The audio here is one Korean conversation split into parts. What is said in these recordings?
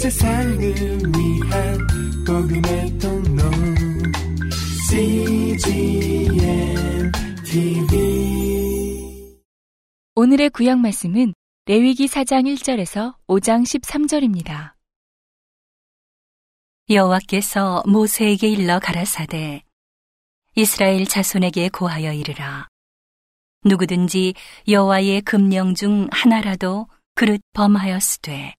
세상을 위한 복음의 통로. CGM TV 오늘의 구약 말씀은 레위기 4장 1절에서 5장 13절입니다. 여호와께서 모세에게 일러 가라사대 이스라엘 자손에게 고하여 이르라. 누구든지 여호와의 금령 중 하나라도 그릇 범하였으되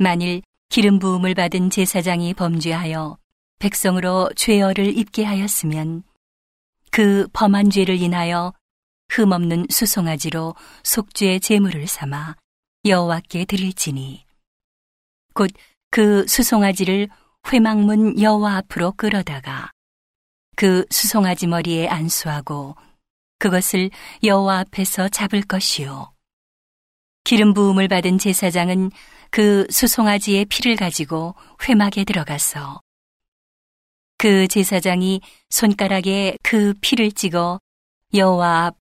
만일 기름 부음을 받은 제사장이 범죄하여 백성으로 죄어를 입게 하였으면 그 범한 죄를 인하여 흠없는 수송아지로 속죄 제물을 삼아 여호와께 드릴지니. 곧 그 수송아지를 회막문 여호와 앞으로 끌어다가 그 수송아지 머리에 안수하고 그것을 여호와 앞에서 잡을 것이요. 기름 부음을 받은 제사장은 그 수송아지의 피를 가지고 회막에 들어가서 그 제사장이 손가락에 그 피를 찍어 여호와 앞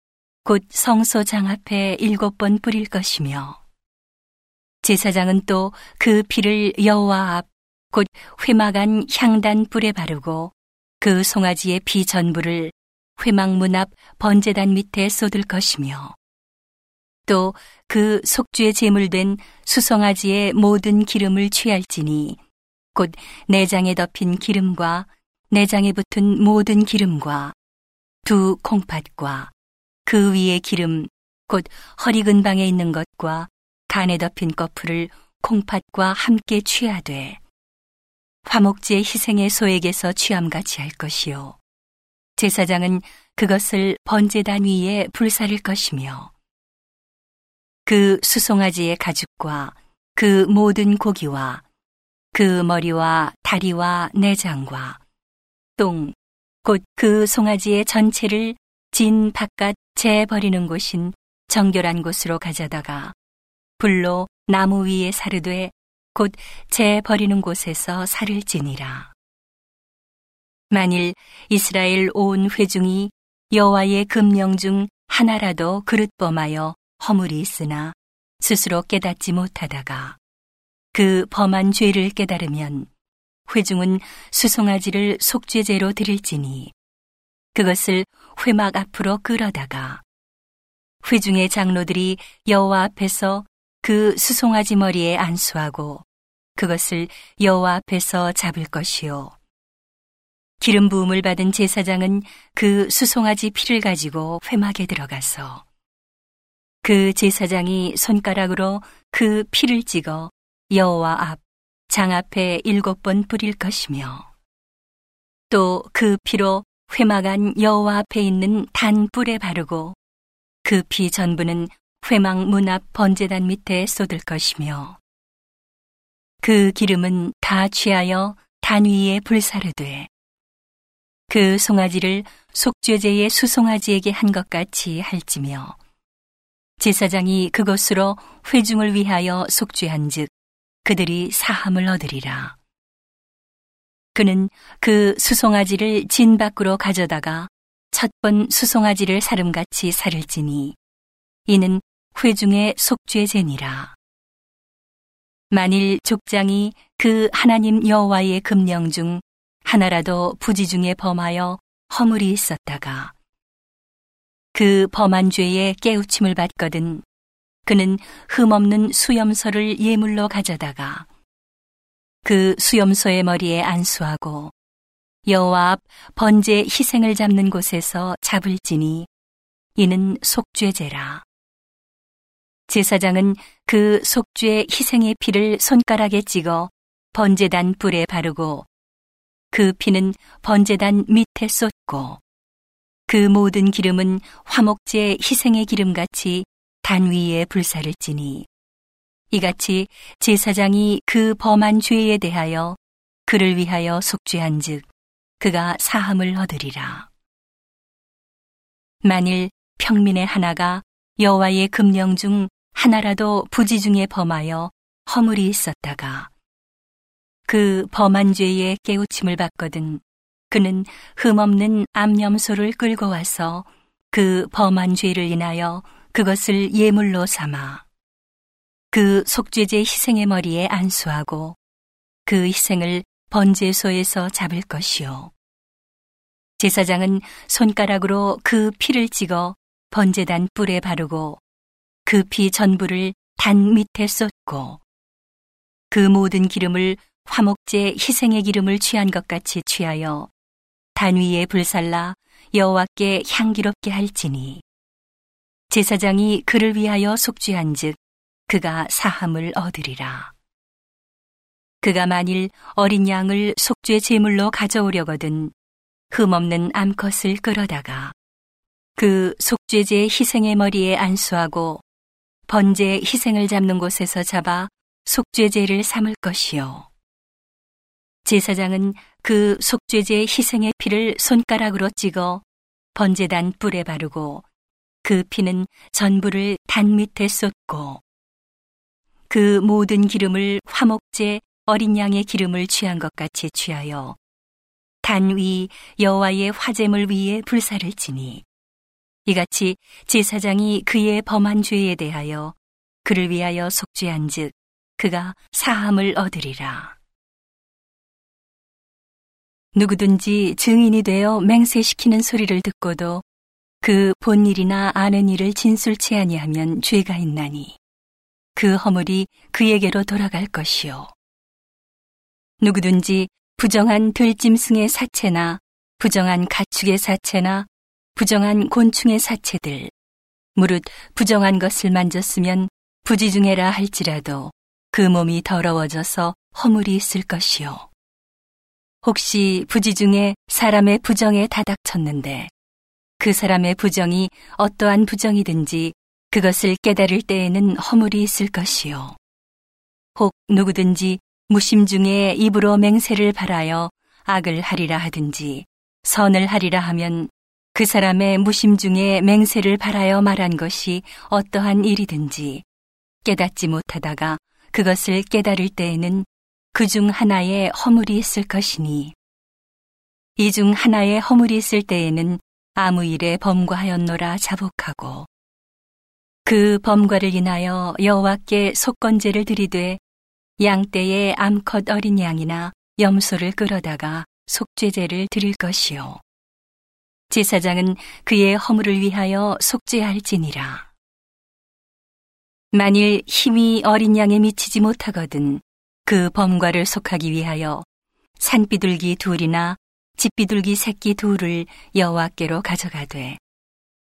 곧 성소 장 앞에 일곱 번 뿌릴 것이며 제사장은 또 그 피를 여호와 앞 곧 회막 안 향단 뿔에 바르고 그 송아지의 피 전부를 회막 문 앞 번제단 밑에 쏟을 것이며 또 그 속죄 제물된 수송아지의 모든 기름을 취할지니 곧 내장에 덮인 기름과 내장에 붙은 모든 기름과 두 콩팥과 그 위에 기름 곧 허리 근방에 있는 것과 간에 덮인 거풀을 콩팥과 함께 취하되 화목제의 희생의 소에게서 취함같이 할 것이요. 제사장은 그것을 번제단 위에 불사를 것이며 그 수송아지의 가죽과 그 모든 고기와 그 머리와 다리와 내장과 똥, 곧 그 송아지의 전체를 진 바깥 재 버리는 곳인 정결한 곳으로 가져다가 불로 나무 위에 사르되 곧 재 버리는 곳에서 살을 지니라. 만일 이스라엘 온 회중이 여호와의 금령 중 하나라도 그릇 범하여 허물이 있으나 스스로 깨닫지 못하다가 그 범한 죄를 깨달으면 회중은 수송아지를 속죄제로 드릴지니 그것을 회막 앞으로 끌어다가 회중의 장로들이 여호와 앞에서 그 수송아지 머리에 안수하고 그것을 여호와 앞에서 잡을 것이요. 기름 부음을 받은 제사장은 그 수송아지 피를 가지고 회막에 들어가서 그 제사장이 손가락으로 그 피를 찍어 여호와 앞 장 앞에 일곱 번 뿌릴 것이며 또 그 피로 회막 안 여호와 앞에 있는 단 뿔에 바르고 그 피 전부는 회막 문 앞 번제단 밑에 쏟을 것이며 그 기름은 다 취하여 단 위에 불사르되 그 송아지를 속죄제의 수송아지에게 한 것 같이 할지며 제사장이 그것으로 회중을 위하여 속죄한즉 그들이 사함을 얻으리라. 그는 그 수송아지를 진 밖으로 가져다가 첫 번 수송아지를 사름같이 사를지니 이는 회중의 속죄제니라. 만일 족장이 그 하나님 여호와의 금령 중 하나라도 부지 중에 범하여 허물이 있었다가 그 범한 죄에 깨우침을 받거든 그는 흠없는 수염소를 예물로 가져다가 그 수염소의 머리에 안수하고 여호와 앞 번제 희생을 잡는 곳에서 잡을지니 이는 속죄제라. 제사장은 그 속죄 희생의 피를 손가락에 찍어 번제단 불에 바르고 그 피는 번제단 밑에 쏟고 그 모든 기름은 화목제 희생의 기름같이 단 위에 불사를 지니 이같이 제사장이 그 범한 죄에 대하여 그를 위하여 속죄한즉 그가 사함을 얻으리라. 만일 평민의 하나가 여호와의 금령 중 하나라도 부지 중에 범하여 허물이 있었다가 그 범한 죄에 깨우침을 받거든 그는 흠없는 암염소를 끌고 와서 그 범한 죄를 인하여 그것을 예물로 삼아 그 속죄제 희생의 머리에 안수하고 그 희생을 번제소에서 잡을 것이요. 제사장은 손가락으로 그 피를 찍어 번제단 뿔에 바르고 그 피 전부를 단 밑에 쏟고 그 모든 기름을 화목제 희생의 기름을 취한 것 같이 취하여 단 위에 불살라 여호와께 향기롭게 할지니 제사장이 그를 위하여 속죄한즉 그가 사함을 얻으리라. 그가 만일 어린 양을 속죄 제물로 가져오려거든 흠없는 암컷을 끌어다가 그 속죄제 희생의 머리에 안수하고 번제 희생을 잡는 곳에서 잡아 속죄제를 삼을 것이요. 제사장은 그 속죄제 희생의 피를 손가락으로 찍어 번제단 뿔에 바르고 그 피는 전부를 단 밑에 쏟고 그 모든 기름을 화목제 어린 양의 기름을 취한 것 같이 취하여 단 위 여호와의 화제물 위에 불사를 지니 이같이 제사장이 그의 범한 죄에 대하여 그를 위하여 속죄한즉 그가 사함을 얻으리라. 누구든지 증인이 되어 맹세시키는 소리를 듣고도 그 본일이나 아는 일을 진술치 아니하면 죄가 있나니 그 허물이 그에게로 돌아갈 것이요. 누구든지 부정한 들짐승의 사체나 부정한 가축의 사체나 부정한 곤충의 사체들, 무릇 부정한 것을 만졌으면 부지중해라 할지라도 그 몸이 더러워져서 허물이 있을 것이요. 혹시 부지 중에 사람의 부정에 다닥쳤는데 그 사람의 부정이 어떠한 부정이든지 그것을 깨달을 때에는 허물이 있을 것이요. 혹 누구든지 무심 중에 입으로 맹세를 바라여 악을 하리라 하든지 선을 하리라 하면 그 사람의 무심 중에 맹세를 바라여 말한 것이 어떠한 일이든지 깨닫지 못하다가 그것을 깨달을 때에는 그 중 하나에 허물이 있을 것이니. 이 중 하나에 허물이 있을 때에는 아무 일에 범과하였노라 자복하고. 그 범과를 인하여 여호와께 속건제를 드리되 양떼의 암컷 어린 양이나 염소를 끌어다가 속죄제를 드릴 것이요. 제사장은 그의 허물을 위하여 속죄할지니라. 만일 힘이 어린 양에 미치지 못하거든 그 범과를 속하기 위하여 산비둘기 둘이나 집비둘기 새끼 둘을 여호와께로 가져가되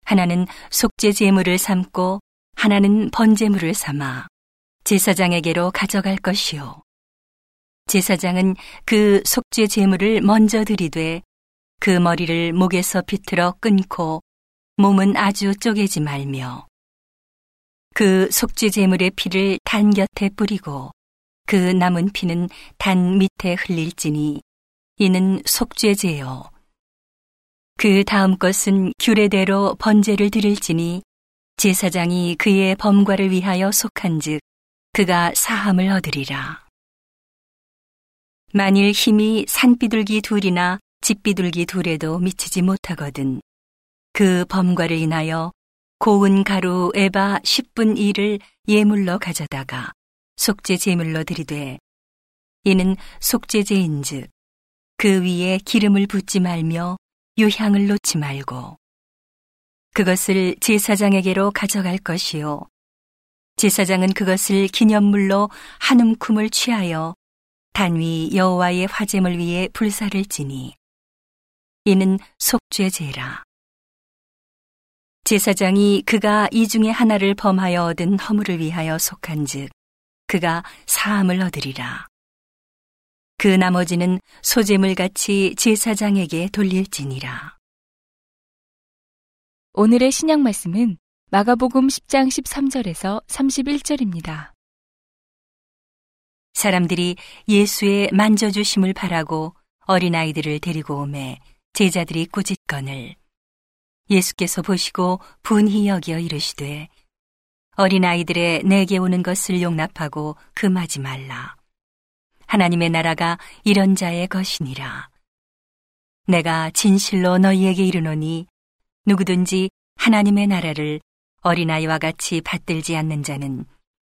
하나는 속죄 제물을 삼고 하나는 번제물을 삼아 제사장에게로 가져갈 것이요. 제사장은 그 속죄 제물을 먼저 드리되 그 머리를 목에서 비틀어 끊고 몸은 아주 쪼개지 말며 그 속죄 제물의 피를 단 곁에 뿌리고 그 남은 피는 단 밑에 흘릴지니 이는 속죄제요. 그 다음 것은 규례대로 번제를 드릴지니 제사장이 그의 범과를 위하여 속한즉 그가 사함을 얻으리라. 만일 힘이 산비둘기 둘이나 집비둘기 둘에도 미치지 못하거든 그 범과를 인하여 고운 가루 에바 10분 1을 예물로 가져다가 속죄 제물로 드리되 이는 속죄제인즉 그 위에 기름을 붓지 말며 유향을 놓지 말고 그것을 제사장에게로 가져갈 것이요 제사장은 그것을 기념물로 한 움큼을 취하여 단위 여호와의 화제물 위에 불사를 지니 이는 속죄제라. 제사장이 그가 이 중에 하나를 범하여 얻은 허물을 위하여 속한즉 그가 사함을 얻으리라. 그 나머지는 소재물 같이 제사장에게 돌릴지니라. 오늘의 신약 말씀은 마가복음 10장 13절에서 31절입니다. 사람들이 예수의 만져주심을 바라고 어린아이들을 데리고 오매 제자들이 꾸짖건을 예수께서 보시고 분히 여겨 이르시되 어린아이들의 내게 오는 것을 용납하고 금하지 말라. 하나님의 나라가 이런 자의 것이니라. 내가 진실로 너희에게 이르노니 누구든지 하나님의 나라를 어린아이와 같이 받들지 않는 자는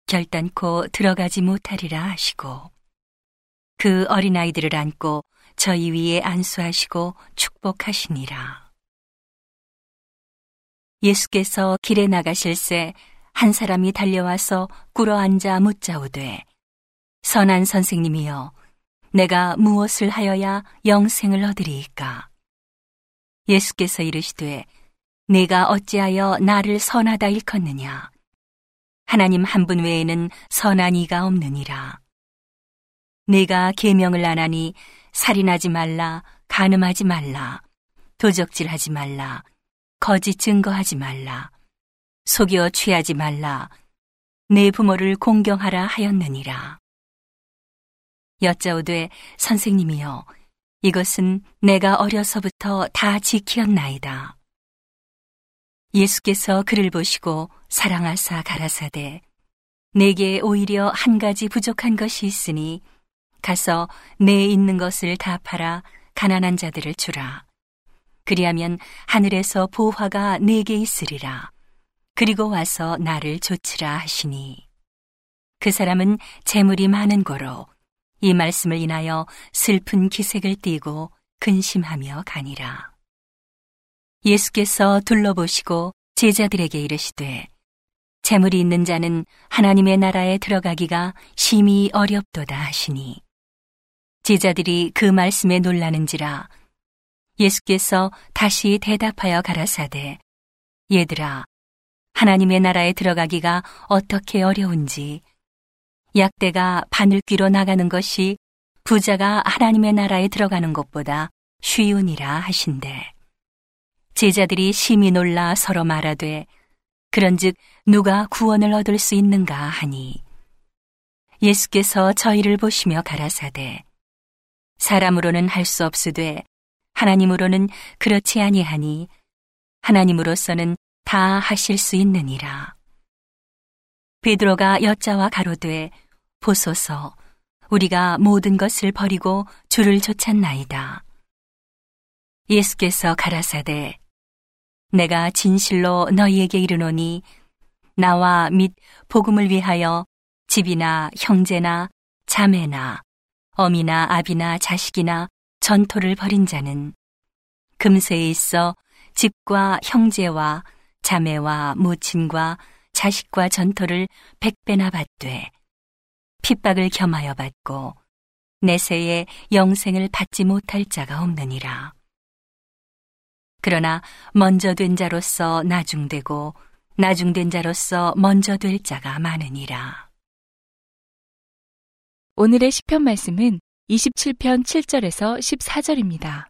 결단코 들어가지 못하리라 하시고 그 어린아이들을 안고 저희 위에 안수하시고 축복하시니라. 예수께서 길에 나가실 새 한 사람이 달려와서 꿇어 앉아 묻자오되 선한 선생님이여 내가 무엇을 하여야 영생을 얻으리이까? 예수께서 이르시되 내가 어찌하여 나를 선하다 일컫느냐? 하나님 한 분 외에는 선한 이가 없느니라. 내가 계명을 안 하니 살인하지 말라 간음하지 말라 도적질하지 말라 거짓 증거하지 말라 속여 취하지 말라 내 부모를 공경하라 하였느니라 여짜오되 선생님이여 이것은 내가 어려서부터 다 지키었나이다. 예수께서 그를 보시고 사랑하사 가라사대 내게 오히려 한 가지 부족한 것이 있으니 가서 내 있는 것을 다 팔아 가난한 자들을 주라. 그리하면 하늘에서 보화가 내게 있으리라. 그리고 와서 나를 조치라 하시니 그 사람은 재물이 많은 거로 이 말씀을 인하여 슬픈 기색을 띠고 근심하며 가니라. 예수께서 둘러보시고 제자들에게 이르시되 재물이 있는 자는 하나님의 나라에 들어가기가 심히 어렵도다 하시니 제자들이 그 말씀에 놀라는지라 예수께서 다시 대답하여 가라사대 얘들아 하나님의 나라에 들어가기가 어떻게 어려운지 약대가 바늘귀로 나가는 것이 부자가 하나님의 나라에 들어가는 것보다 쉬우니라 하신대. 제자들이 심히 놀라 서로 말하되 그런즉 누가 구원을 얻을 수 있는가 하니 예수께서 저희를 보시며 가라사대 사람으로는 할 수 없으되 하나님으로는 그렇지 아니하니 하나님으로서는 다 하실 수 있느니라. 베드로가 여자와 가로되 보소서 우리가 모든 것을 버리고 주를 좇았나이다. 예수께서 가라사대 내가 진실로 너희에게 이르노니 나와 및 복음을 위하여 집이나 형제나 자매나 어미나 아비나 자식이나 전토를 벌인 자는 금세에 있어 집과 형제와 자매와 모친과 자식과 전토를 백배나 받되 핍박을 겸하여 받고 내세에 영생을 받지 못할 자가 없느니라. 그러나 먼저 된 자로서 나중되고 나중된 자로서 먼저 될 자가 많으니라. 오늘의 시편 말씀은 27편 7절에서 14절입니다.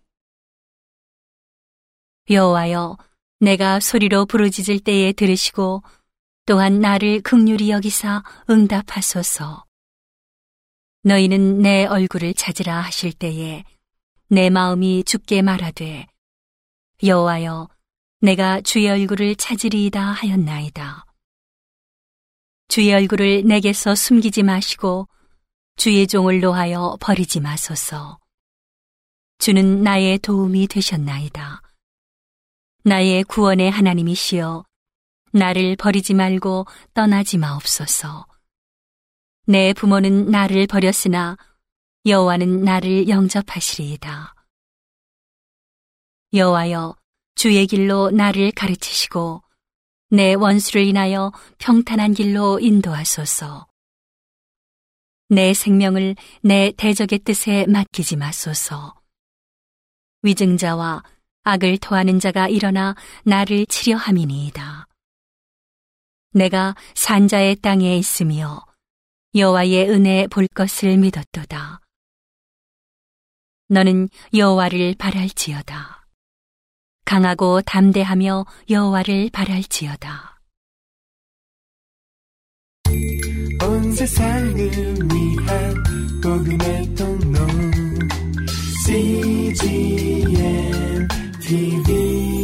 여호와여 내가 소리로 부르짖을 때에 들으시고 또한 나를 극률이 여기사 응답하소서. 너희는 내 얼굴을 찾으라 하실 때에 내 마음이 죽게 말하되 여호와여 내가 주의 얼굴을 찾으리이다 하였나이다. 주의 얼굴을 내게서 숨기지 마시고 주의 종을 놓하여 버리지 마소서. 주는 나의 도움이 되셨나이다. 나의 구원의 하나님이시여 나를 버리지 말고 떠나지 마옵소서. 내 부모는 나를 버렸으나 여호와는 나를 영접하시리이다. 여호와여 주의 길로 나를 가르치시고 내 원수를 인하여 평탄한 길로 인도하소서. 내 생명을 내 대적의 뜻에 맡기지 마소서. 위증자와 악을 토하는 자가 일어나 나를 치려 함이니이다. 내가 산자의 땅에 있으며 여호와의 은혜 볼 것을 믿었도다. 너는 여호와를 바랄지어다. 강하고 담대하며 여호와를 바랄지어다. 온 세상을 위한 복음의 통로 CGM TV.